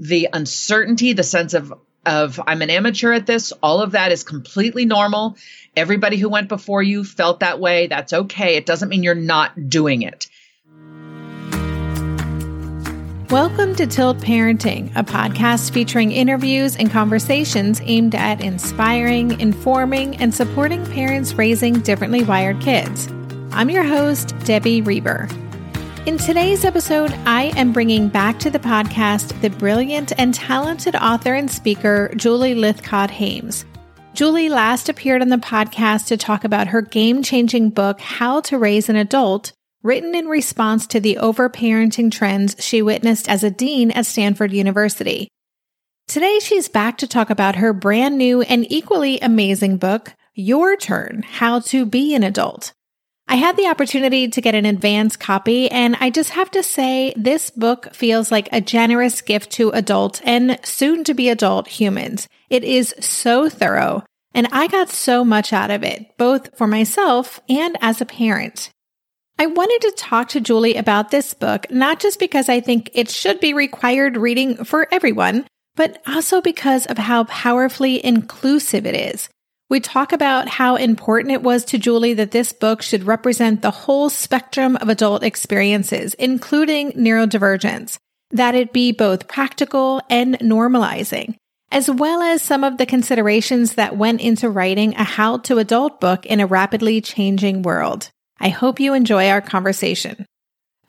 the uncertainty, the sense of of I'm an amateur at this, all of that is completely normal. Everybody who went before you felt that way. That's okay. It doesn't mean you're not doing it. Welcome to Tilt Parenting, a podcast featuring interviews and conversations aimed at inspiring, informing, and supporting parents raising differently wired kids. I'm your host, Debbie Reber. In today's episode, I am bringing back to the podcast the brilliant and talented author and speaker, Julie Lythcott Haims. Julie last appeared on the podcast to talk about her game changing book, How to Raise an Adult, written in response to the overparenting trends she witnessed as a dean at Stanford University. Today, she's back to talk about her brand new and equally amazing book, Your Turn How to Be an Adult. I had the opportunity to get an advance copy, and I just have to say, this book feels like a generous gift to adult and soon to be adult humans. It is so thorough, and I got so much out of it, both for myself and as a parent. I wanted to talk to Julie about this book, not just because I think it should be required reading for everyone, but also because of how powerfully inclusive it is. We talk about how important it was to Julie that this book should represent the whole spectrum of adult experiences, including neurodivergence, that it be both practical and normalizing, as well as some of the considerations that went into writing a how to adult book in a rapidly changing world. I hope you enjoy our conversation.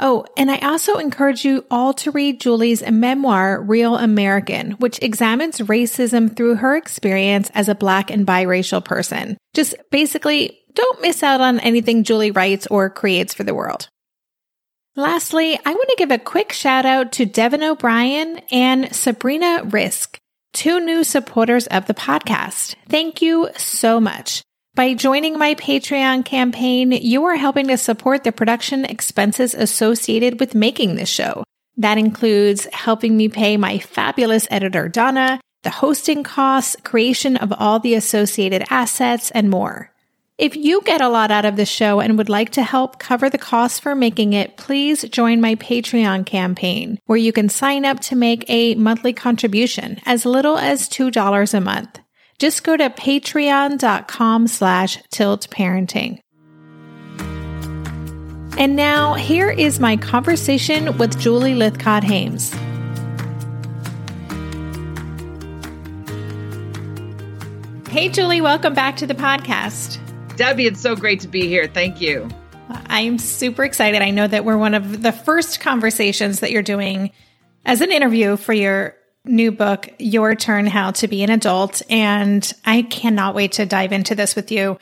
Oh, and I also encourage you all to read Julie's memoir, Real American, which examines racism through her experience as a Black and biracial person. Just basically, don't miss out on anything Julie writes or creates for the world. Lastly, I want to give a quick shout out to Devin O'Brien and Sabrina Risk, two new supporters of the podcast. Thank you so much. By joining my Patreon campaign, you are helping to support the production expenses associated with making this show. That includes helping me pay my fabulous editor, Donna, the hosting costs, creation of all the associated assets, and more. If you get a lot out of the show and would like to help cover the costs for making it, please join my Patreon campaign, where you can sign up to make a monthly contribution as little as $2 a month. Just go to patreon.com slash tiltparenting. And now here is my conversation with Julie Lythcott Haims. Hey, Julie, welcome back to the podcast. Debbie, it's so great to be here. Thank you. I'm super excited. I know that we're one of the first conversations that you're doing as an interview for your new book, Your Turn How to Be an Adult. And I cannot wait to dive into this with you.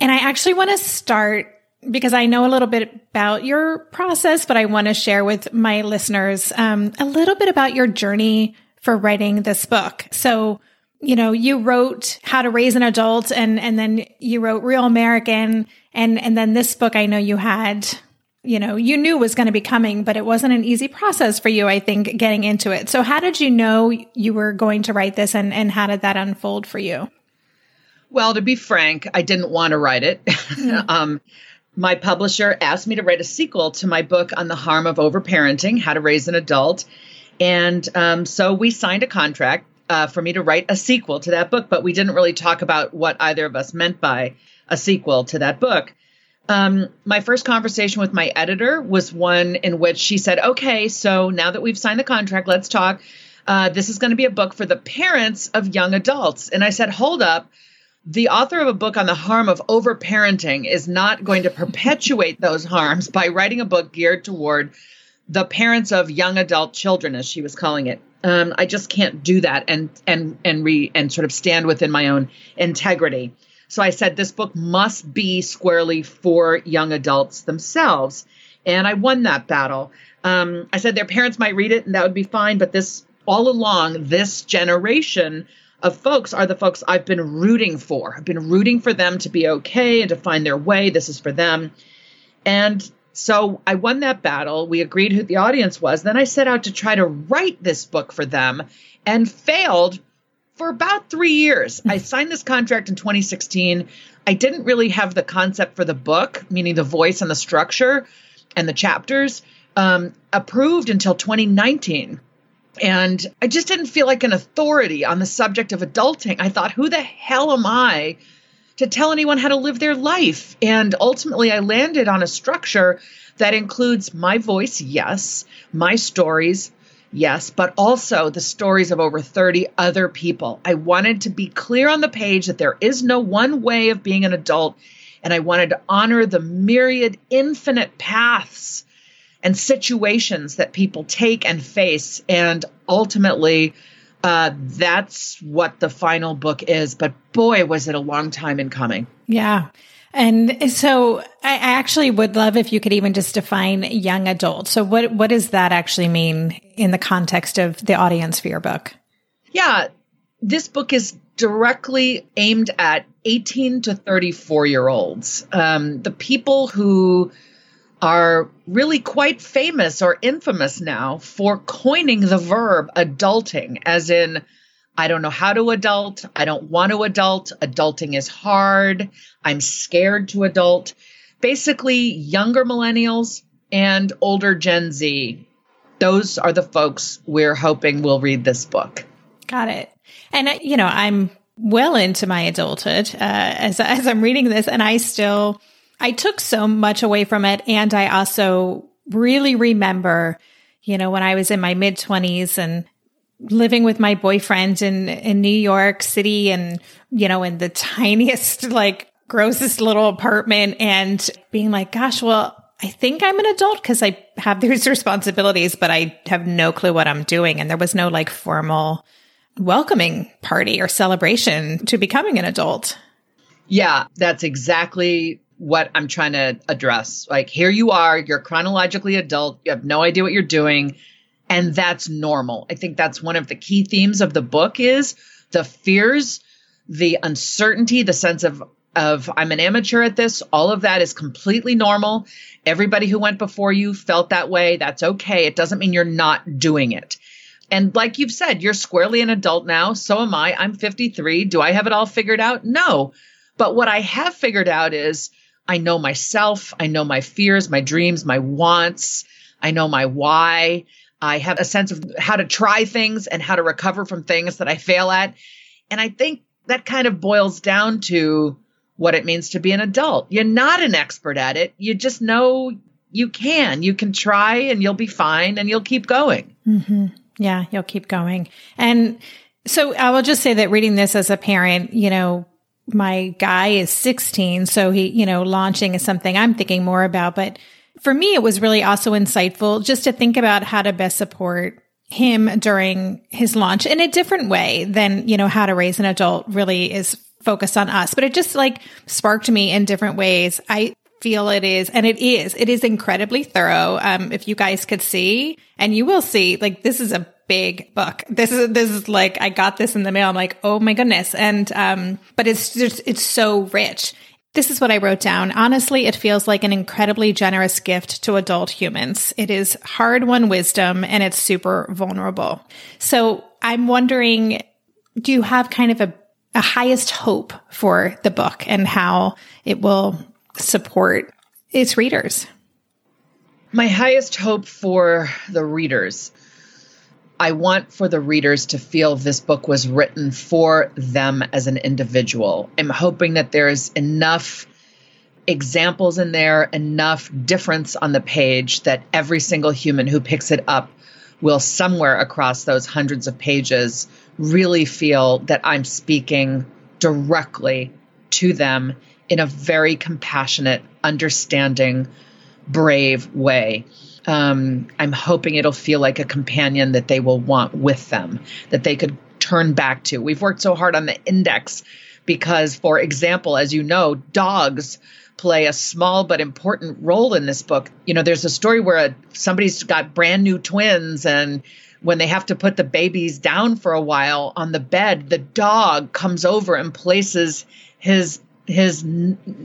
And I actually want to start because I know a little bit about your process, but I want to share with my listeners um, a little bit about your journey for writing this book. So, you know, you wrote How to Raise an Adult and, and then you wrote Real American. And, and then this book, I know you had you know, you knew was going to be coming, but it wasn't an easy process for you, I think, getting into it. So how did you know you were going to write this and, and how did that unfold for you? Well, to be frank, I didn't want to write it. Mm. um, my publisher asked me to write a sequel to my book on the harm of overparenting, how to raise an adult. And um, so we signed a contract uh, for me to write a sequel to that book, but we didn't really talk about what either of us meant by a sequel to that book. Um, my first conversation with my editor was one in which she said, Okay, so now that we've signed the contract, let's talk. Uh, this is going to be a book for the parents of young adults. And I said, Hold up. The author of a book on the harm of overparenting is not going to perpetuate those harms by writing a book geared toward the parents of young adult children, as she was calling it. Um, I just can't do that and and and re and sort of stand within my own integrity. So I said, this book must be squarely for young adults themselves. And I won that battle. Um, I said their parents might read it and that would be fine, but this all along, this generation of folks are the folks I've been rooting for. I've been rooting for them to be okay and to find their way. This is for them. And so I won that battle. We agreed who the audience was. Then I set out to try to write this book for them and failed for about three years. I signed this contract in 2016. I didn't really have the concept for the book, meaning the voice and the structure and the chapters, um, approved until 2019. And I just didn't feel like an authority on the subject of adulting. I thought, who the hell am I to tell anyone how to live their life? And ultimately, I landed on a structure that includes my voice, yes, my stories, yes, but also the stories of over 30 other people. I wanted to be clear on the page that there is no one way of being an adult, and I wanted to honor the myriad, infinite paths and situations that people take and face. And ultimately, uh, that's what the final book is. But boy, was it a long time in coming. Yeah. And so I actually would love if you could even just define young adult. So what what does that actually mean in the context of the audience for your book? Yeah, this book is directly aimed at 18 to 34 year olds. Um, the people who are really quite famous or infamous now for coining the verb adulting, as in, I don't know how to adult. I don't want to adult. Adulting is hard. I'm scared to adult. Basically, younger millennials and older Gen Z. Those are the folks we're hoping will read this book. Got it. And, uh, you know, I'm well into my adulthood uh, as, as I'm reading this, and I still I took so much away from it. And I also really remember, you know, when I was in my mid 20s and living with my boyfriend in, in New York City and, you know, in the tiniest, like, grossest little apartment and being like, gosh, well, I think I'm an adult because I have these responsibilities, but I have no clue what I'm doing. And there was no like formal welcoming party or celebration to becoming an adult. Yeah, that's exactly what I'm trying to address. Like, here you are, you're chronologically adult, you have no idea what you're doing, and that's normal. I think that's one of the key themes of the book is the fears, the uncertainty, the sense of of I'm an amateur at this, all of that is completely normal. Everybody who went before you felt that way. That's okay. It doesn't mean you're not doing it. And like you've said, you're squarely an adult now. So am I. I'm 53. Do I have it all figured out? No. But what I have figured out is I know myself. I know my fears, my dreams, my wants. I know my why. I have a sense of how to try things and how to recover from things that I fail at. And I think that kind of boils down to what it means to be an adult. You're not an expert at it. You just know you can. You can try and you'll be fine and you'll keep going. Mm-hmm. Yeah, you'll keep going. And so I will just say that reading this as a parent, you know, my guy is 16. So he, you know, launching is something I'm thinking more about. But for me, it was really also insightful just to think about how to best support him during his launch in a different way than, you know, how to raise an adult really is focused on us. But it just like sparked me in different ways. I feel it is, and it is, it is incredibly thorough. Um, if you guys could see, and you will see, like, this is a big book. This is, this is like, I got this in the mail. I'm like, oh my goodness. And, um, but it's just, it's so rich. This is what I wrote down. Honestly, it feels like an incredibly generous gift to adult humans. It is hard won wisdom and it's super vulnerable. So I'm wondering, do you have kind of a, a highest hope for the book and how it will support its readers? My highest hope for the readers I want for the readers to feel this book was written for them as an individual. I'm hoping that there's enough examples in there, enough difference on the page that every single human who picks it up will somewhere across those hundreds of pages really feel that I'm speaking directly to them in a very compassionate, understanding, brave way um, I'm hoping it'll feel like a companion that they will want with them, that they could turn back to. We've worked so hard on the index because, for example, as you know, dogs play a small but important role in this book. You know, there's a story where a, somebody's got brand new twins and when they have to put the babies down for a while on the bed, the dog comes over and places his his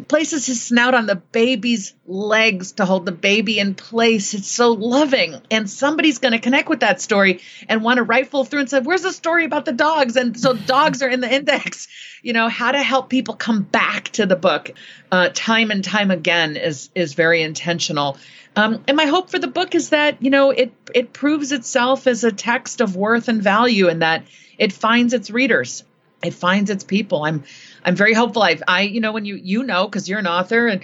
places his snout on the baby's legs to hold the baby in place. It's so loving. And somebody's going to connect with that story and want to rifle through and say, Where's the story about the dogs? And so dogs are in the index. You know, how to help people come back to the book uh, time and time again is is very intentional. Um, and my hope for the book is that you know it it proves itself as a text of worth and value, and that it finds its readers, it finds its people. I'm I'm very hopeful. I, I you know, when you you know, because you're an author, and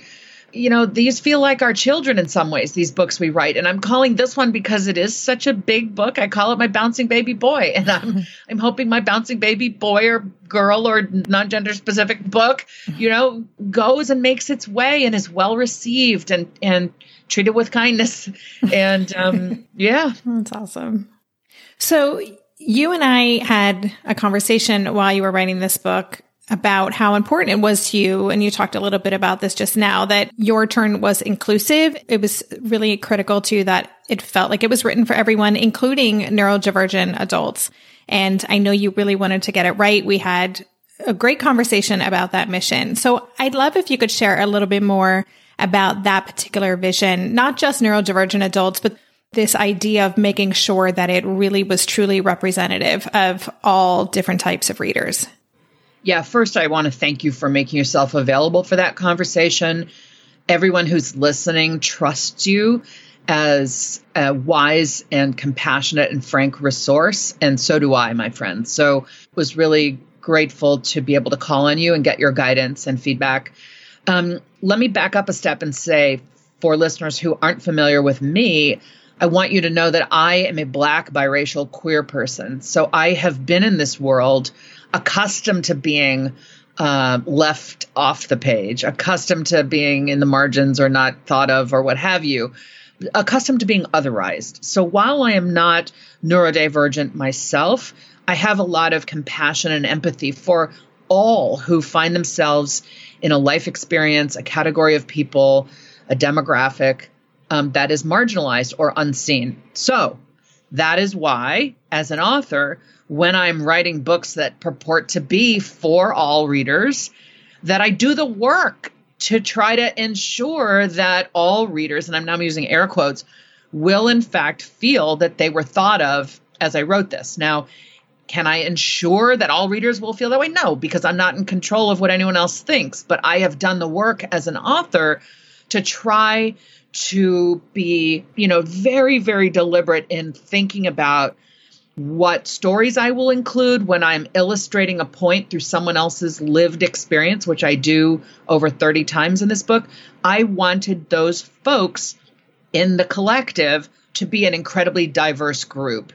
you know, these feel like our children in some ways. These books we write, and I'm calling this one because it is such a big book. I call it my bouncing baby boy, and I'm I'm hoping my bouncing baby boy or girl or non-gender specific book, you know, goes and makes its way and is well received and and treated with kindness. And um, yeah, that's awesome. So you and I had a conversation while you were writing this book about how important it was to you. And you talked a little bit about this just now that your turn was inclusive. It was really critical to that it felt like it was written for everyone, including neurodivergent adults. And I know you really wanted to get it right. We had a great conversation about that mission. So I'd love if you could share a little bit more about that particular vision, not just neurodivergent adults, but this idea of making sure that it really was truly representative of all different types of readers. Yeah, first, I want to thank you for making yourself available for that conversation. Everyone who's listening trusts you as a wise and compassionate and frank resource. And so do I, my friend. So was really grateful to be able to call on you and get your guidance and feedback. Um, let me back up a step and say, for listeners who aren't familiar with me, I want you to know that I am a black biracial queer person. So I have been in this world accustomed to being uh, left off the page, accustomed to being in the margins or not thought of or what have you, accustomed to being otherized. So while I am not neurodivergent myself, I have a lot of compassion and empathy for all who find themselves in a life experience, a category of people, a demographic um, that is marginalized or unseen. So that is why, as an author, when I'm writing books that purport to be for all readers, that I do the work to try to ensure that all readers, and I'm now using air quotes, will in fact feel that they were thought of as I wrote this. Now, can I ensure that all readers will feel that way? No, because I'm not in control of what anyone else thinks. But I have done the work as an author to try to be, you know, very, very deliberate in thinking about what stories I will include when I'm illustrating a point through someone else's lived experience, which I do over 30 times in this book. I wanted those folks in the collective to be an incredibly diverse group.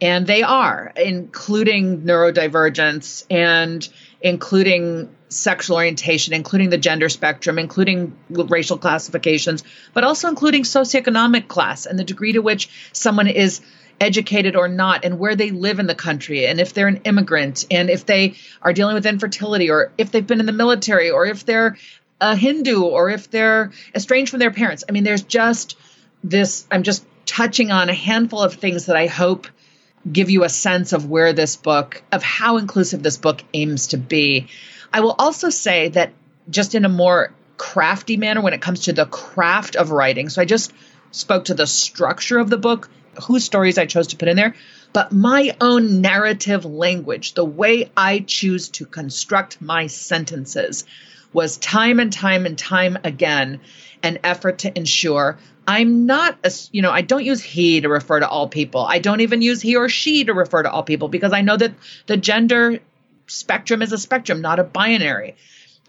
And they are, including neurodivergence and including sexual orientation, including the gender spectrum, including racial classifications, but also including socioeconomic class and the degree to which someone is educated or not and where they live in the country and if they're an immigrant and if they are dealing with infertility or if they've been in the military or if they're a Hindu or if they're estranged from their parents. I mean, there's just this, I'm just touching on a handful of things that I hope give you a sense of where this book, of how inclusive this book aims to be. I will also say that just in a more crafty manner when it comes to the craft of writing. So I just spoke to the structure of the book whose stories I chose to put in there, but my own narrative language, the way I choose to construct my sentences, was time and time and time again an effort to ensure I'm not a, you know, I don't use he to refer to all people. I don't even use he or she to refer to all people because I know that the gender spectrum is a spectrum, not a binary.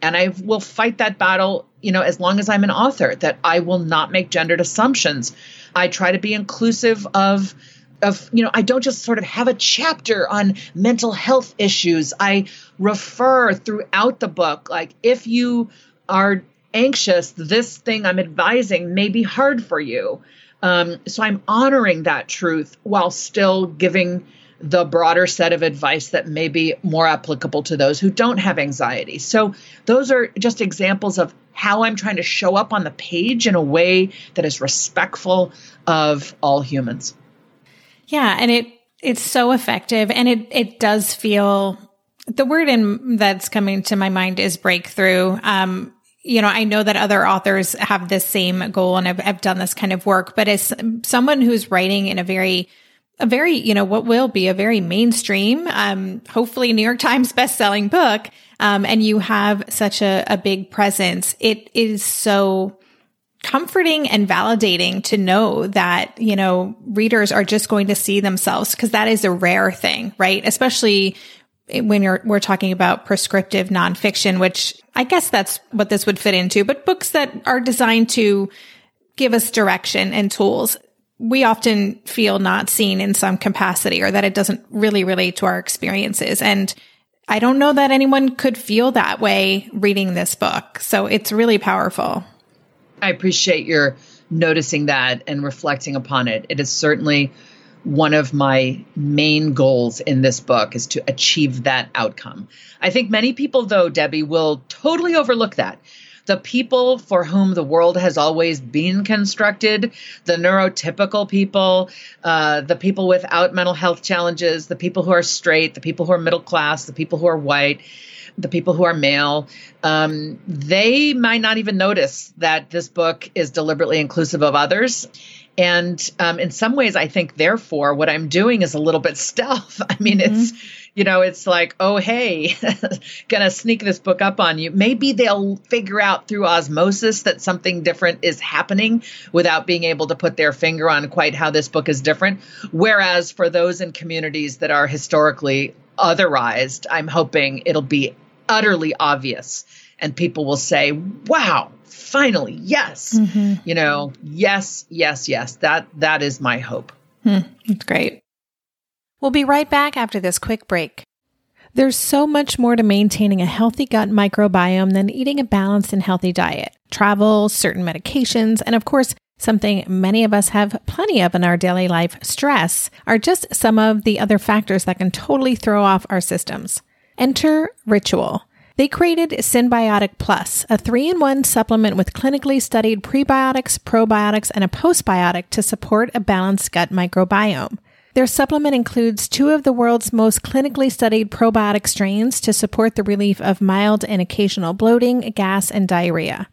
And I will fight that battle, you know, as long as I'm an author, that I will not make gendered assumptions I try to be inclusive of of you know i don't just sort of have a chapter on mental health issues. I refer throughout the book like if you are anxious this thing i'm advising may be hard for you. Um, so i'm honoring that truth while still giving the broader set of advice that may be more applicable to those who don't have anxiety. So, those are just examples of how I'm trying to show up on the page in a way that is respectful of all humans. Yeah, and it it's so effective and it it does feel The word in that's coming to my mind is breakthrough. Um, you know, I know that other authors have this same goal and have, have done this kind of work, but as someone who's writing in a very a very, you know, what will be a very mainstream, um, hopefully New York Times best-selling book, um, and you have such a, a big presence. It is so comforting and validating to know that, you know, readers are just going to see themselves because that is a rare thing, right? Especially when you're, we're talking about prescriptive nonfiction, which I guess that's what this would fit into, but books that are designed to give us direction and tools. We often feel not seen in some capacity or that it doesn't really relate to our experiences. And I don't know that anyone could feel that way reading this book. So it's really powerful. I appreciate your noticing that and reflecting upon it. It is certainly one of my main goals in this book is to achieve that outcome. I think many people though Debbie will totally overlook that. The people for whom the world has always been constructed, the neurotypical people, uh, the people without mental health challenges, the people who are straight, the people who are middle class, the people who are white, the people who are male, um, they might not even notice that this book is deliberately inclusive of others. And um, in some ways, I think, therefore, what I'm doing is a little bit stealth. I mean, mm-hmm. it's, you know, it's like, oh, hey, gonna sneak this book up on you. Maybe they'll figure out through osmosis that something different is happening without being able to put their finger on quite how this book is different. Whereas for those in communities that are historically otherized, I'm hoping it'll be utterly obvious and people will say, wow, finally, yes. Mm-hmm. You know, yes, yes, yes. That that is my hope. Hmm, that's great. We'll be right back after this quick break. There's so much more to maintaining a healthy gut microbiome than eating a balanced and healthy diet. Travel, certain medications, and of course, something many of us have plenty of in our daily life, stress, are just some of the other factors that can totally throw off our systems. Enter Ritual. They created Synbiotic Plus, a three in one supplement with clinically studied prebiotics, probiotics, and a postbiotic to support a balanced gut microbiome. Their supplement includes two of the world's most clinically studied probiotic strains to support the relief of mild and occasional bloating, gas, and diarrhea.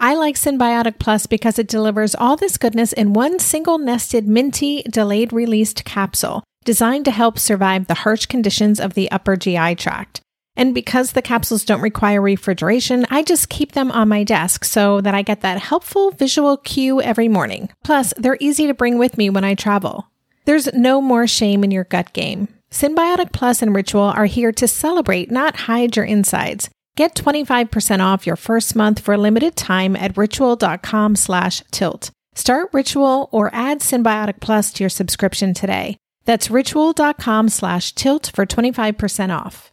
I like Synbiotic Plus because it delivers all this goodness in one single nested minty delayed released capsule designed to help survive the harsh conditions of the upper GI tract. And because the capsules don't require refrigeration, I just keep them on my desk so that I get that helpful visual cue every morning. Plus, they're easy to bring with me when I travel. There's no more shame in your gut game. Synbiotic Plus and Ritual are here to celebrate, not hide your insides. Get 25% off your first month for a limited time at ritual.com slash tilt. Start Ritual or add Synbiotic Plus to your subscription today. That's ritual.com slash tilt for 25% off.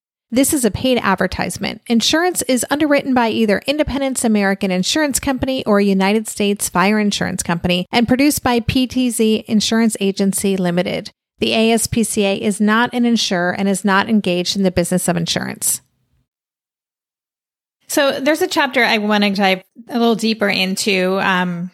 This is a paid advertisement. Insurance is underwritten by either Independence American Insurance Company or United States Fire Insurance Company and produced by PTZ Insurance Agency Limited. The ASPCA is not an insurer and is not engaged in the business of insurance. So there's a chapter I want to dive a little deeper into. Um,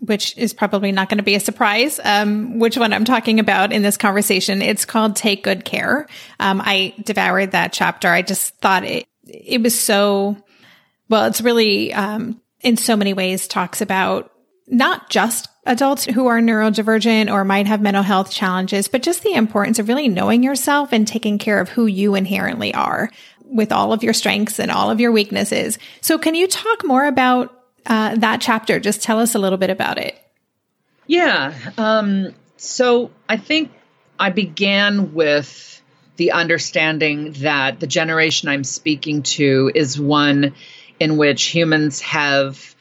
which is probably not going to be a surprise, um, which one I'm talking about in this conversation. It's called Take Good Care. Um, I devoured that chapter. I just thought it, it was so, well, it's really, um, in so many ways talks about not just adults who are neurodivergent or might have mental health challenges, but just the importance of really knowing yourself and taking care of who you inherently are with all of your strengths and all of your weaknesses. So can you talk more about uh, that chapter. Just tell us a little bit about it. Yeah. Um, so I think I began with the understanding that the generation I'm speaking to is one in which humans have,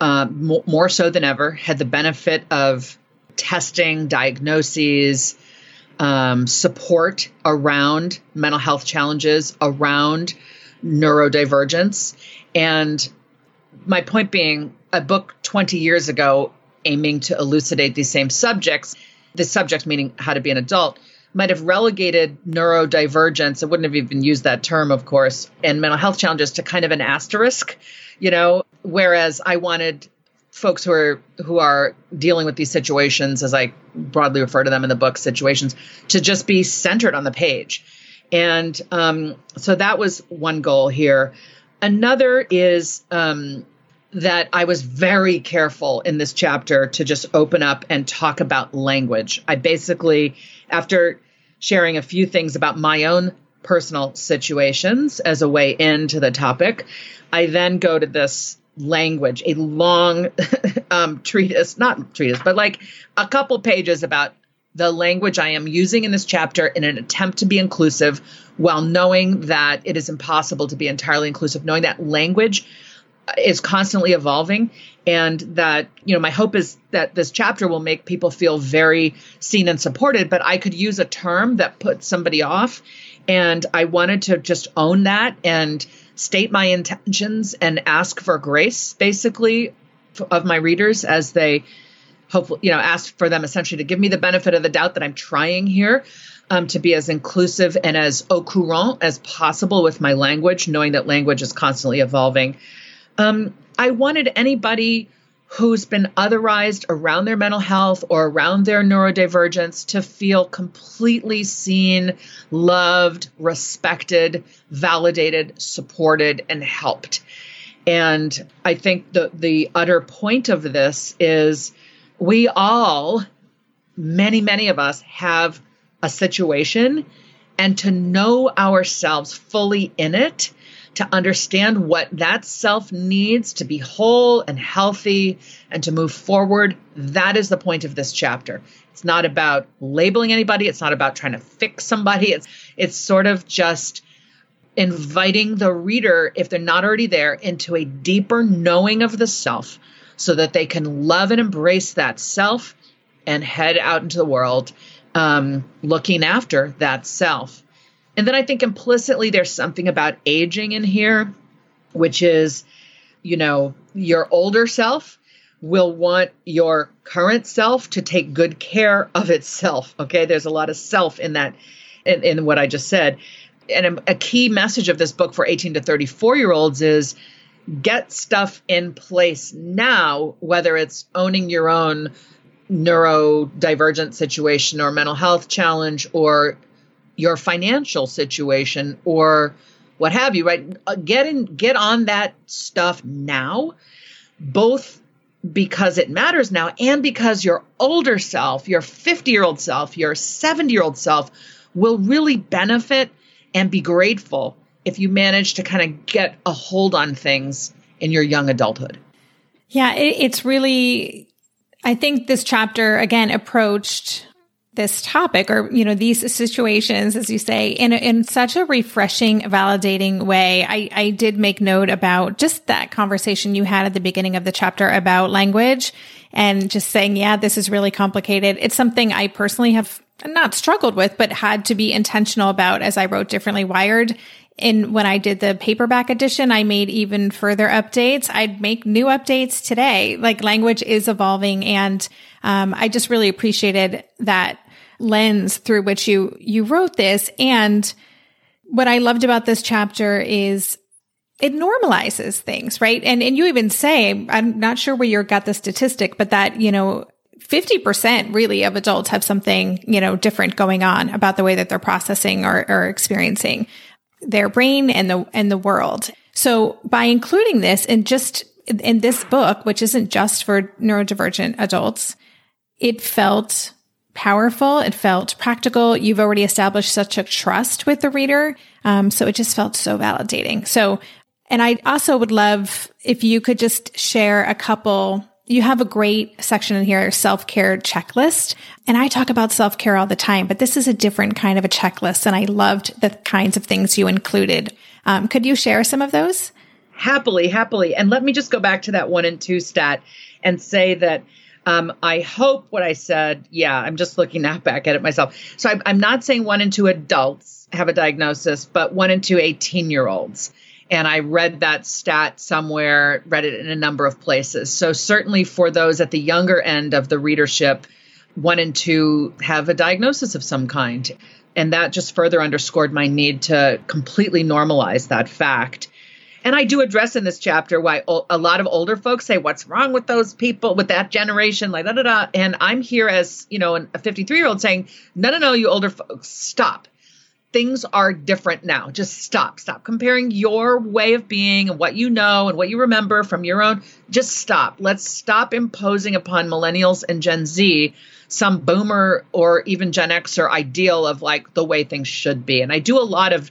uh, more, more so than ever, had the benefit of testing, diagnoses, um, support around mental health challenges, around neurodivergence. And my point being, a book 20 years ago aiming to elucidate these same subjects, the subject meaning how to be an adult, might have relegated neurodivergence, I wouldn't have even used that term, of course, and mental health challenges to kind of an asterisk, you know, whereas I wanted folks who are who are dealing with these situations, as I broadly refer to them in the book, situations, to just be centered on the page. And um, so that was one goal here. Another is um, that I was very careful in this chapter to just open up and talk about language. I basically, after sharing a few things about my own personal situations as a way into the topic, I then go to this language, a long um, treatise, not treatise, but like a couple pages about the language I am using in this chapter in an attempt to be inclusive while knowing that it is impossible to be entirely inclusive, knowing that language is constantly evolving and that you know my hope is that this chapter will make people feel very seen and supported but i could use a term that puts somebody off and i wanted to just own that and state my intentions and ask for grace basically of my readers as they hopefully, you know, ask for them essentially to give me the benefit of the doubt that I'm trying here um, to be as inclusive and as au courant as possible with my language, knowing that language is constantly evolving. Um, I wanted anybody who's been otherized around their mental health or around their neurodivergence to feel completely seen, loved, respected, validated, supported, and helped. And I think the the utter point of this is we all, many, many of us have a situation and to know ourselves fully in it, to understand what that self needs to be whole and healthy and to move forward, that is the point of this chapter. It's not about labeling anybody, it's not about trying to fix somebody. It's it's sort of just inviting the reader if they're not already there into a deeper knowing of the self so that they can love and embrace that self and head out into the world um, looking after that self. And then I think implicitly there's something about aging in here, which is, you know, your older self will want your current self to take good care of itself. Okay. There's a lot of self in that, in, in what I just said. And a, a key message of this book for 18 to 34 year olds is get stuff in place now, whether it's owning your own neurodivergent situation or mental health challenge or your financial situation or what have you, right? Uh, get in, get on that stuff now, both because it matters now and because your older self, your 50 year old self, your 70 year old self will really benefit and be grateful if you manage to kind of get a hold on things in your young adulthood. Yeah, it, it's really, I think this chapter again approached this topic or, you know, these situations, as you say, in, in such a refreshing, validating way. I, I did make note about just that conversation you had at the beginning of the chapter about language and just saying, yeah, this is really complicated. It's something I personally have not struggled with, but had to be intentional about as I wrote differently wired in when I did the paperback edition, I made even further updates. I'd make new updates today. Like language is evolving and um, I just really appreciated that lens through which you you wrote this. And what I loved about this chapter is it normalizes things, right? And and you even say, I'm not sure where you got the statistic, but that, you know, 50% really of adults have something, you know, different going on about the way that they're processing or, or experiencing their brain and the and the world. So by including this and just in this book, which isn't just for neurodivergent adults, it felt powerful. It felt practical. You've already established such a trust with the reader. Um, so it just felt so validating. So, and I also would love if you could just share a couple. You have a great section in here, self care checklist. And I talk about self care all the time, but this is a different kind of a checklist. And I loved the kinds of things you included. Um, could you share some of those? Happily, happily. And let me just go back to that one and two stat and say that um, I hope what I said, yeah, I'm just looking now back at it myself. So I'm, I'm not saying one in two adults have a diagnosis, but one in two 18 year olds. And I read that stat somewhere, read it in a number of places. So certainly for those at the younger end of the readership, one in two have a diagnosis of some kind. And that just further underscored my need to completely normalize that fact. And I do address in this chapter why a lot of older folks say, "What's wrong with those people with that generation?" Like da da da. And I'm here as you know, a 53 year old saying, "No, no, no, you older folks, stop. Things are different now. Just stop. Stop comparing your way of being and what you know and what you remember from your own. Just stop. Let's stop imposing upon millennials and Gen Z." some boomer or even Gen Xer ideal of like the way things should be. And I do a lot of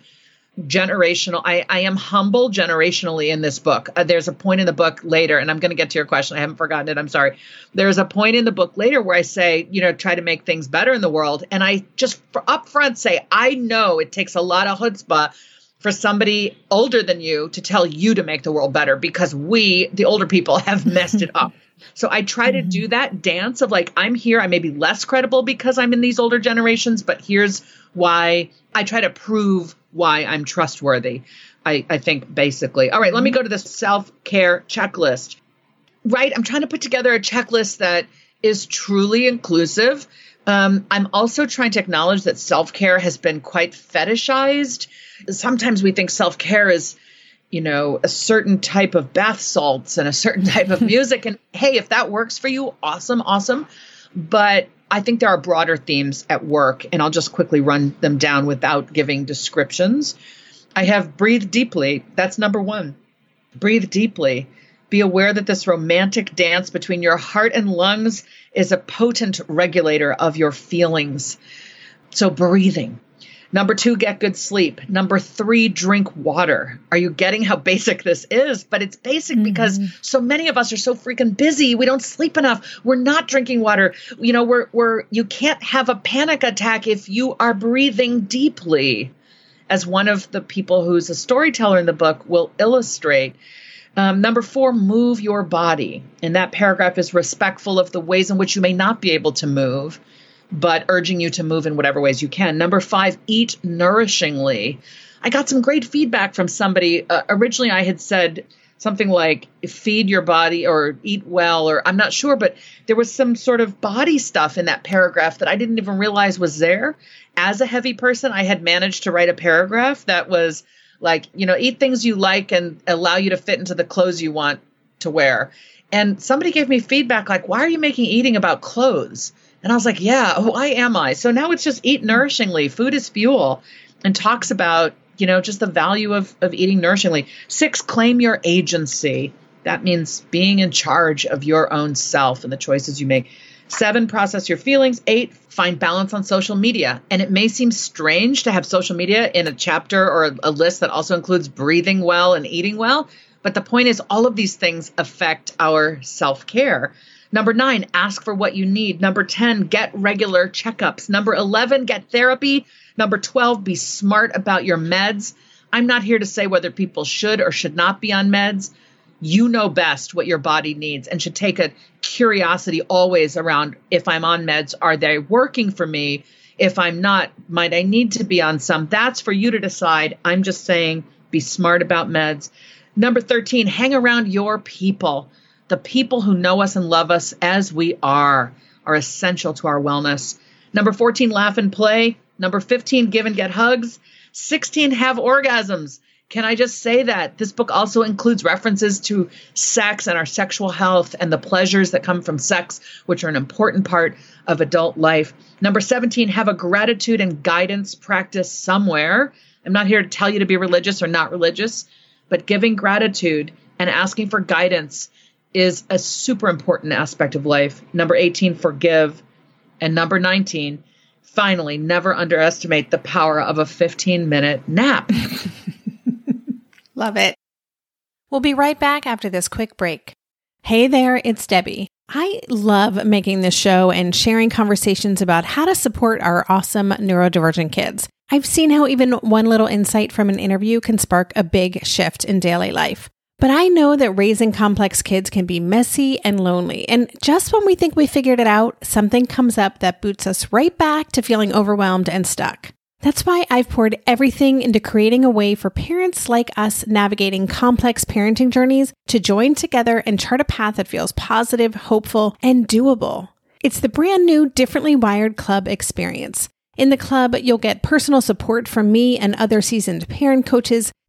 generational I, I am humble generationally in this book. Uh, there's a point in the book later and i'm going to get to your question. I haven't forgotten it i'm sorry. There's a point in the book later where i say you know try to make things better in the world and i just up front say i know it takes a lot of chutzpah for somebody older than you to tell you to make the world better because we the older people have messed it up so I try to do mm-hmm. that dance of like, I'm here. I may be less credible because I'm in these older generations, but here's why I try to prove why I'm trustworthy. I, I think basically. All right, let me mm-hmm. go to the self care checklist. Right, I'm trying to put together a checklist that is truly inclusive. Um, I'm also trying to acknowledge that self care has been quite fetishized. Sometimes we think self care is, you know, a certain type of bath salts and a certain type of music. And hey, if that works for you, awesome, awesome. But I think there are broader themes at work, and I'll just quickly run them down without giving descriptions. I have breathe deeply. That's number one. Breathe deeply. Be aware that this romantic dance between your heart and lungs is a potent regulator of your feelings. So, breathing. Number two, get good sleep. Number three, drink water. Are you getting how basic this is? But it's basic mm-hmm. because so many of us are so freaking busy. We don't sleep enough. We're not drinking water. You know, we're, we're, you can't have a panic attack if you are breathing deeply, as one of the people who's a storyteller in the book will illustrate. Um, number four, move your body. And that paragraph is respectful of the ways in which you may not be able to move but urging you to move in whatever ways you can. Number five, eat nourishingly. I got some great feedback from somebody. Uh, originally, I had said something like feed your body or eat well, or I'm not sure, but there was some sort of body stuff in that paragraph that I didn't even realize was there. As a heavy person, I had managed to write a paragraph that was like, you know, eat things you like and allow you to fit into the clothes you want to wear. And somebody gave me feedback like, why are you making eating about clothes? And I was like, yeah, why am I? So now it's just eat nourishingly. Food is fuel and talks about, you know, just the value of, of eating nourishingly. Six, claim your agency. That means being in charge of your own self and the choices you make. Seven, process your feelings. Eight, find balance on social media. And it may seem strange to have social media in a chapter or a list that also includes breathing well and eating well. But the point is, all of these things affect our self care. Number nine, ask for what you need. Number 10, get regular checkups. Number 11, get therapy. Number 12, be smart about your meds. I'm not here to say whether people should or should not be on meds. You know best what your body needs and should take a curiosity always around if I'm on meds, are they working for me? If I'm not, might I need to be on some? That's for you to decide. I'm just saying be smart about meds. Number 13, hang around your people. The people who know us and love us as we are are essential to our wellness. Number 14, laugh and play. Number 15, give and get hugs. 16, have orgasms. can I just say that this book also includes references to sex and our sexual health and the pleasures that come from sex, which are an important part of adult life. Number 17, have a gratitude and guidance practice somewhere. I'm not here to tell you to be religious or not religious, but giving gratitude and asking for guidance is a super important aspect of life. Number 18, forgive. And number 19, finally, never underestimate the power of a 15 minute nap. Love it. We'll be right back after this quick break. Hey there, it's Debbie. I love making this show and sharing conversations about how to support our awesome neurodivergent kids. I've seen how even one little insight from an interview can spark a big shift in daily life. But I know that raising complex kids can be messy and lonely. And just when we think we figured it out, something comes up that boots us right back to feeling overwhelmed and stuck. That's why I've poured everything into creating a way for parents like us navigating complex parenting journeys to join together and chart a path that feels positive, hopeful, and doable. It's the brand new Differently Wired Club experience. In the club, you'll get personal support from me and other seasoned parent coaches,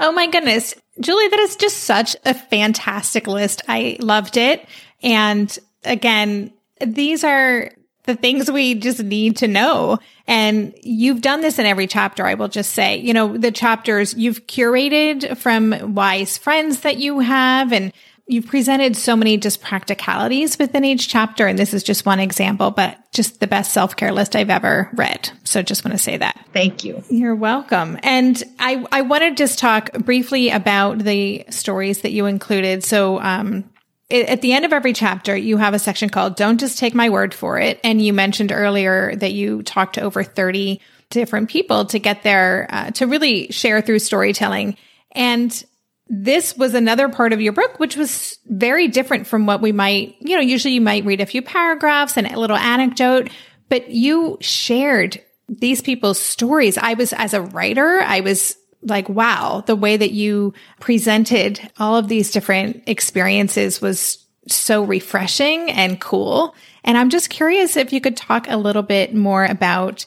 Oh my goodness. Julie, that is just such a fantastic list. I loved it. And again, these are the things we just need to know. And you've done this in every chapter. I will just say, you know, the chapters you've curated from wise friends that you have and you've presented so many just practicalities within each chapter. And this is just one example, but just the best self care list I've ever read. So just want to say that. Thank you. You're welcome. And I, I want to just talk briefly about the stories that you included. So, um, at the end of every chapter, you have a section called Don't Just Take My Word for It. And you mentioned earlier that you talked to over 30 different people to get there, uh, to really share through storytelling. And this was another part of your book, which was very different from what we might, you know, usually you might read a few paragraphs and a little anecdote, but you shared these people's stories. I was, as a writer, I was like, wow, the way that you presented all of these different experiences was so refreshing and cool. And I'm just curious if you could talk a little bit more about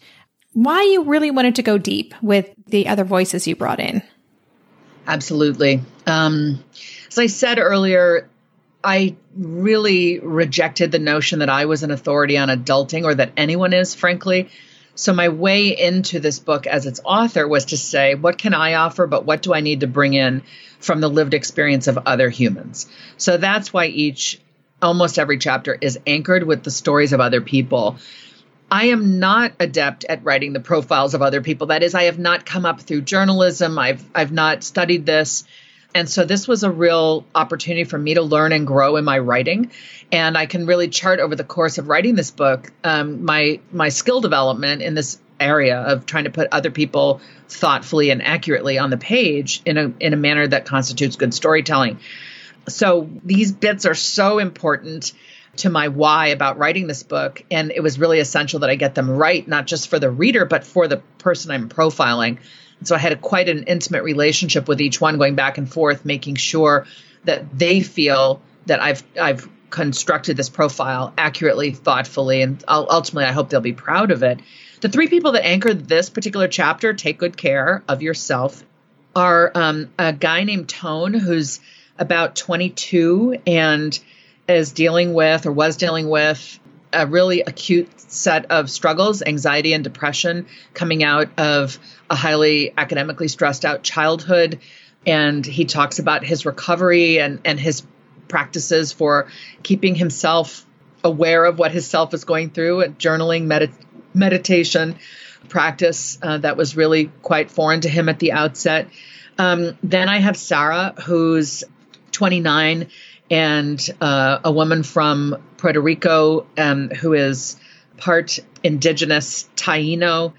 why you really wanted to go deep with the other voices you brought in. Absolutely. Um, as I said earlier, I really rejected the notion that I was an authority on adulting or that anyone is, frankly. So, my way into this book as its author was to say, what can I offer, but what do I need to bring in from the lived experience of other humans? So, that's why each, almost every chapter is anchored with the stories of other people. I am not adept at writing the profiles of other people. That is, I have not come up through journalism. I've I've not studied this. And so this was a real opportunity for me to learn and grow in my writing. And I can really chart over the course of writing this book um, my my skill development in this area of trying to put other people thoughtfully and accurately on the page in a in a manner that constitutes good storytelling. So these bits are so important to my why about writing this book and it was really essential that I get them right not just for the reader but for the person I'm profiling. And so I had a, quite an intimate relationship with each one going back and forth making sure that they feel that I've I've constructed this profile accurately, thoughtfully, and ultimately I hope they'll be proud of it. The three people that anchor this particular chapter, take good care of yourself, are um, a guy named Tone, who's about 22 and is dealing with or was dealing with a really acute set of struggles, anxiety and depression coming out of a highly academically stressed out childhood. And he talks about his recovery and, and his practices for keeping himself aware of what his self is going through, and journaling, medit- meditation practice uh, that was really quite foreign to him at the outset. Um, then I have Sarah, who's 29 and uh, a woman from Puerto Rico um, who is part indigenous Taino.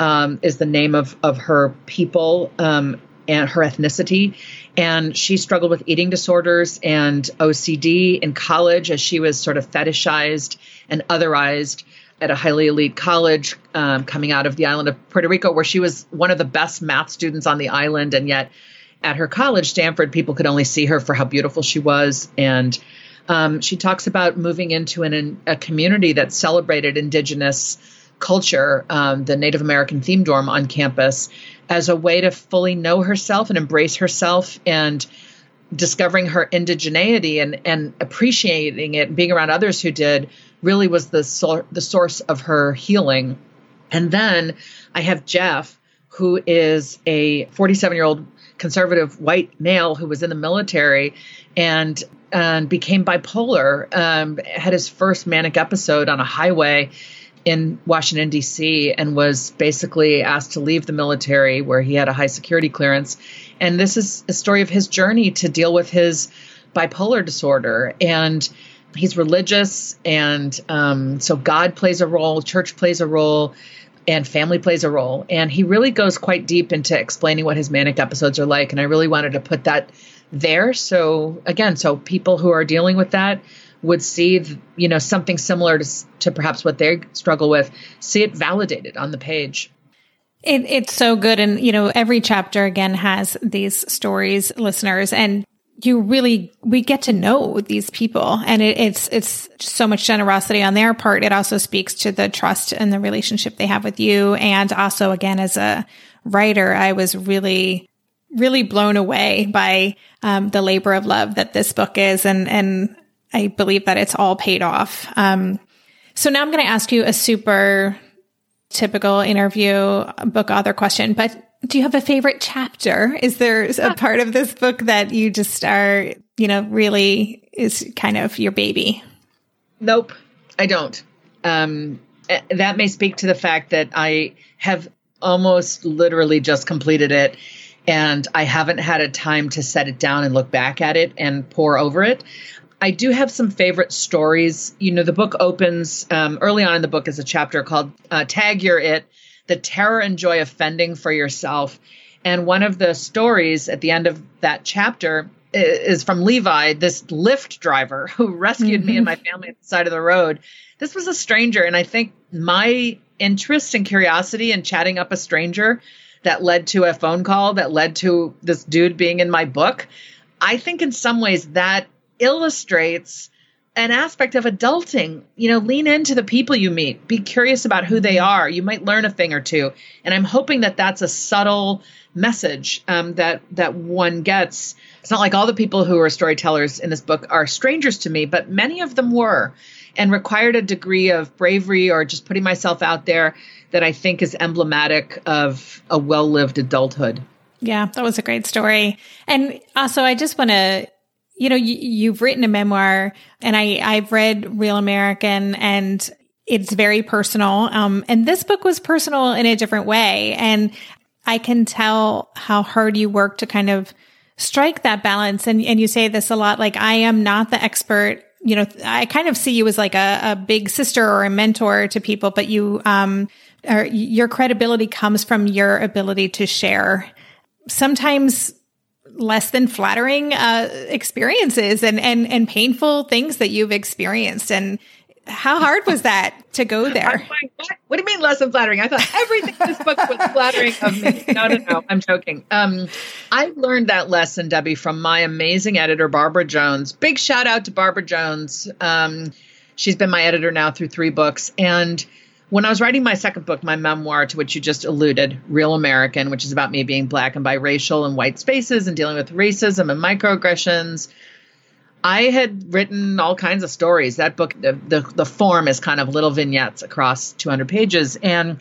Um, is the name of, of her people um, and her ethnicity. And she struggled with eating disorders and OCD in college as she was sort of fetishized and otherized at a highly elite college um, coming out of the island of Puerto Rico, where she was one of the best math students on the island. And yet, at her college, Stanford, people could only see her for how beautiful she was. And um, she talks about moving into an, a community that celebrated indigenous culture, um, the Native American theme dorm on campus, as a way to fully know herself and embrace herself and discovering her indigeneity and, and appreciating it, and being around others who did, really was the so- the source of her healing. And then I have Jeff, who is a 47 year old conservative white male who was in the military and and became bipolar. Um, had his first manic episode on a highway in Washington D.C. and was basically asked to leave the military, where he had a high security clearance. And this is a story of his journey to deal with his bipolar disorder and he's religious, and um, so God plays a role, church plays a role, and family plays a role. And he really goes quite deep into explaining what his manic episodes are like. And I really wanted to put that there. So again, so people who are dealing with that would see, you know, something similar to, to perhaps what they struggle with, see it validated on the page. It, it's so good. And, you know, every chapter again has these stories, listeners, and you really we get to know these people. And it, it's it's so much generosity on their part. It also speaks to the trust and the relationship they have with you. And also again as a writer i was really really blown away by um, the labor of love that this book is. And and i believe that it's all paid off. Um, so now i'm going to ask you a super typical interview book author question but do you have a favorite chapter? Is there a part of this book that you just are, you know, really is kind of your baby? Nope, I don't. Um, that may speak to the fact that I have almost literally just completed it and I haven't had a time to set it down and look back at it and pour over it. I do have some favorite stories. You know, the book opens um, early on in the book is a chapter called uh, Tag You're It the terror and joy of fending for yourself. And one of the stories at the end of that chapter is from Levi, this Lyft driver who rescued mm-hmm. me and mm-hmm. my family at the side of the road. This was a stranger, and I think my interest and curiosity in chatting up a stranger that led to a phone call that led to this dude being in my book. I think in some ways that illustrates an aspect of adulting. You know, lean into the people you meet. Be curious about who they are. You might learn a thing or two. And I'm hoping that that's a subtle message um, that that one gets. It's not like all the people who are storytellers in this book are strangers to me, but many of them were, and required a degree of bravery or just putting myself out there that I think is emblematic of a well-lived adulthood. Yeah, that was a great story. And also, I just want to you know, you, you've written a memoir and I, I've read Real American and it's very personal. Um, and this book was personal in a different way. And I can tell how hard you work to kind of strike that balance. And, and you say this a lot, like, I am not the expert. You know, I kind of see you as like a, a big sister or a mentor to people, but you, um, or your credibility comes from your ability to share sometimes less than flattering uh, experiences and, and and painful things that you've experienced and how hard was that to go there? What? what? do you mean less than flattering? I thought everything in this book was flattering of me. No, no, no. I'm joking. Um, I learned that lesson, Debbie, from my amazing editor, Barbara Jones. Big shout out to Barbara Jones. Um, she's been my editor now through three books. And when I was writing my second book, my memoir, to which you just alluded, Real American, which is about me being black and biracial and white spaces and dealing with racism and microaggressions I had written all kinds of stories. That book, the, the, the form is kind of little vignettes across 200 pages. And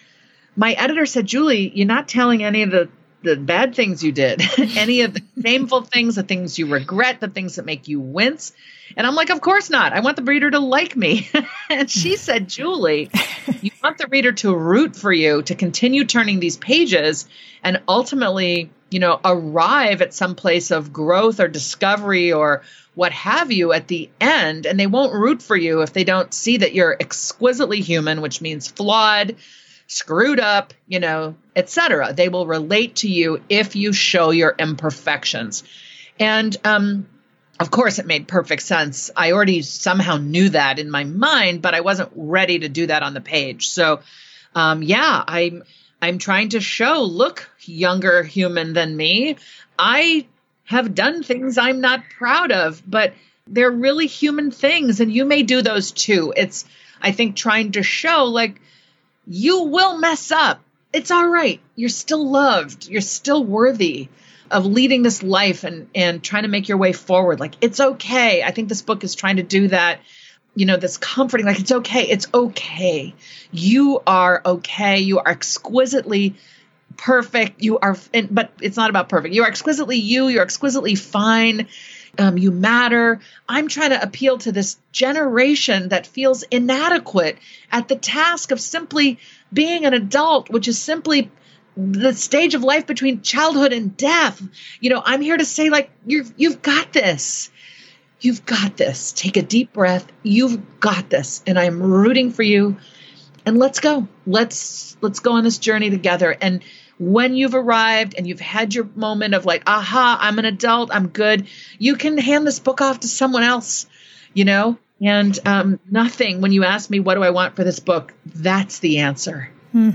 my editor said, Julie, you're not telling any of the, the bad things you did, any of the shameful things, the things you regret, the things that make you wince. And I'm like, of course not. I want the reader to like me. and she said, Julie, you want the reader to root for you, to continue turning these pages and ultimately, you know, arrive at some place of growth or discovery or what have you at the end and they won't root for you if they don't see that you're exquisitely human which means flawed screwed up you know etc they will relate to you if you show your imperfections. And um of course it made perfect sense. I already somehow knew that in my mind but i wasn't ready to do that on the page. So um yeah i'm i'm trying to show look younger human than me. I have done things I'm not proud of, but they're really human things and you may do those too. It's I think trying to show like you will mess up. It's all right. You're still loved. You're still worthy of leading this life and and trying to make your way forward. Like it's okay. I think this book is trying to do that. You know, this comforting like it's okay. It's okay. You are okay. You are exquisitely perfect. You are, but it's not about perfect. You are exquisitely you. You're exquisitely fine. Um, you matter. I'm trying to appeal to this generation that feels inadequate at the task of simply being an adult, which is simply the stage of life between childhood and death. You know, I'm here to say, like, you've you've got this. You've got this. Take a deep breath. You've got this. And I'm rooting for you. And let's go. Let's let's go on this journey together. And when you've arrived and you've had your moment of like, aha, I'm an adult, I'm good, you can hand this book off to someone else, you know? And um, nothing, when you ask me, what do I want for this book? That's the answer. Hmm.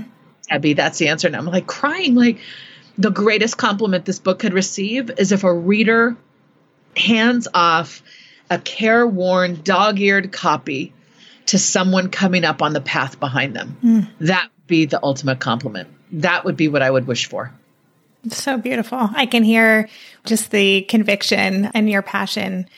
Abby, that's the answer. And I'm like crying, like, the greatest compliment this book could receive is if a reader hands off a careworn, dog eared copy to someone coming up on the path behind them. Mm. That would be the ultimate compliment that would be what I would wish for. So beautiful. I can hear just the conviction and your passion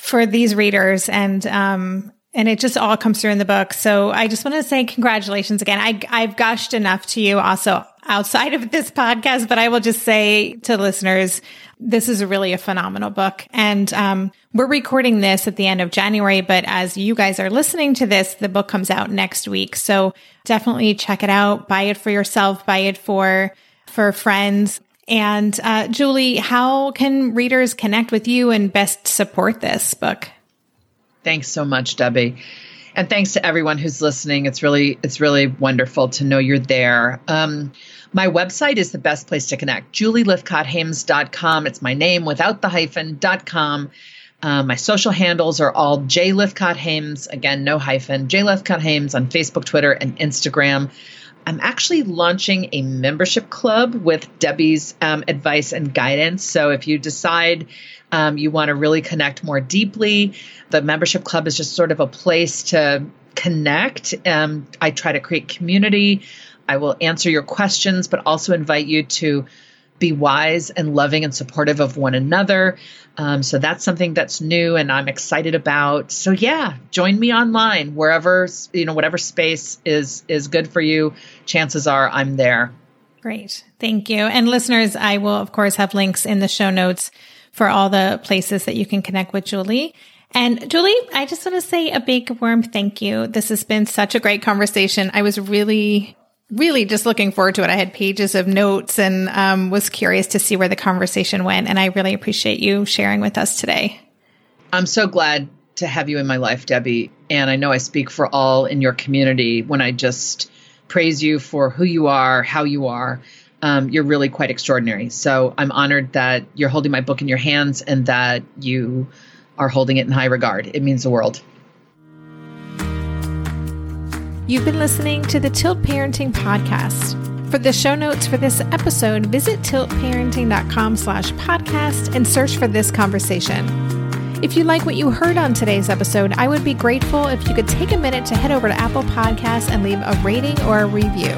for these readers and um and it just all comes through in the book. So I just want to say congratulations again. I I've gushed enough to you also outside of this podcast, but I will just say to listeners, this is really a phenomenal book. And um, we're recording this at the end of January, but as you guys are listening to this, the book comes out next week. So definitely check it out. Buy it for yourself. Buy it for for friends. And uh, Julie, how can readers connect with you and best support this book? Thanks so much, Debbie. And thanks to everyone who's listening. It's really it's really wonderful to know you're there. Um, my website is the best place to connect. JulieLythcott-Haims.com. It's my name without the hyphen dot com. Um, my social handles are all J Lythcott Haims. Again, no hyphen. J Lythcott Haims on Facebook, Twitter, and Instagram. I'm actually launching a membership club with Debbie's um, advice and guidance. So if you decide um, you want to really connect more deeply, the membership club is just sort of a place to connect. Um, I try to create community. I will answer your questions, but also invite you to be wise and loving and supportive of one another. Um, so that's something that's new and I'm excited about. So yeah, join me online wherever you know whatever space is is good for you. Chances are I'm there. Great, thank you. And listeners, I will of course have links in the show notes for all the places that you can connect with Julie. And Julie, I just want to say a big warm thank you. This has been such a great conversation. I was really, really just looking forward to it. I had pages of notes and um, was curious to see where the conversation went. And I really appreciate you sharing with us today. I'm so glad to have you in my life, Debbie. And I know I speak for all in your community when I just praise you for who you are, how you are. Um, you're really quite extraordinary. So I'm honored that you're holding my book in your hands and that you are holding it in high regard. It means the world. You've been listening to the Tilt Parenting Podcast. For the show notes for this episode, visit tiltparenting.com slash podcast and search for this conversation. If you like what you heard on today's episode, I would be grateful if you could take a minute to head over to Apple Podcasts and leave a rating or a review.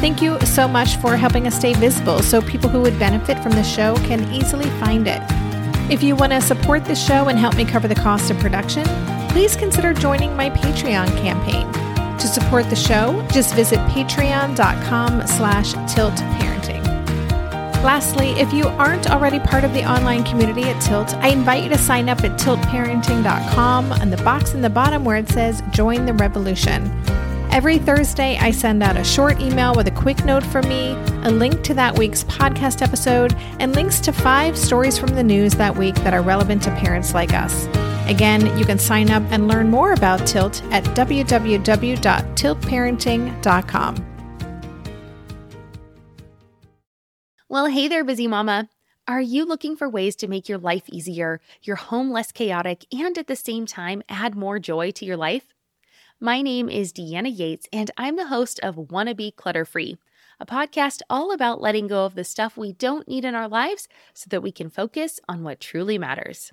Thank you so much for helping us stay visible so people who would benefit from the show can easily find it. If you want to support the show and help me cover the cost of production, please consider joining my Patreon campaign. To support the show, just visit patreon.com slash tiltparenting. Lastly, if you aren't already part of the online community at Tilt, I invite you to sign up at tiltparenting.com on the box in the bottom where it says Join the Revolution. Every Thursday, I send out a short email with a quick note from me, a link to that week's podcast episode, and links to five stories from the news that week that are relevant to parents like us. Again, you can sign up and learn more about Tilt at www.tiltparenting.com. Well, hey there, busy mama. Are you looking for ways to make your life easier, your home less chaotic, and at the same time add more joy to your life? My name is Deanna Yates, and I'm the host of Wannabe Clutter Free, a podcast all about letting go of the stuff we don't need in our lives so that we can focus on what truly matters.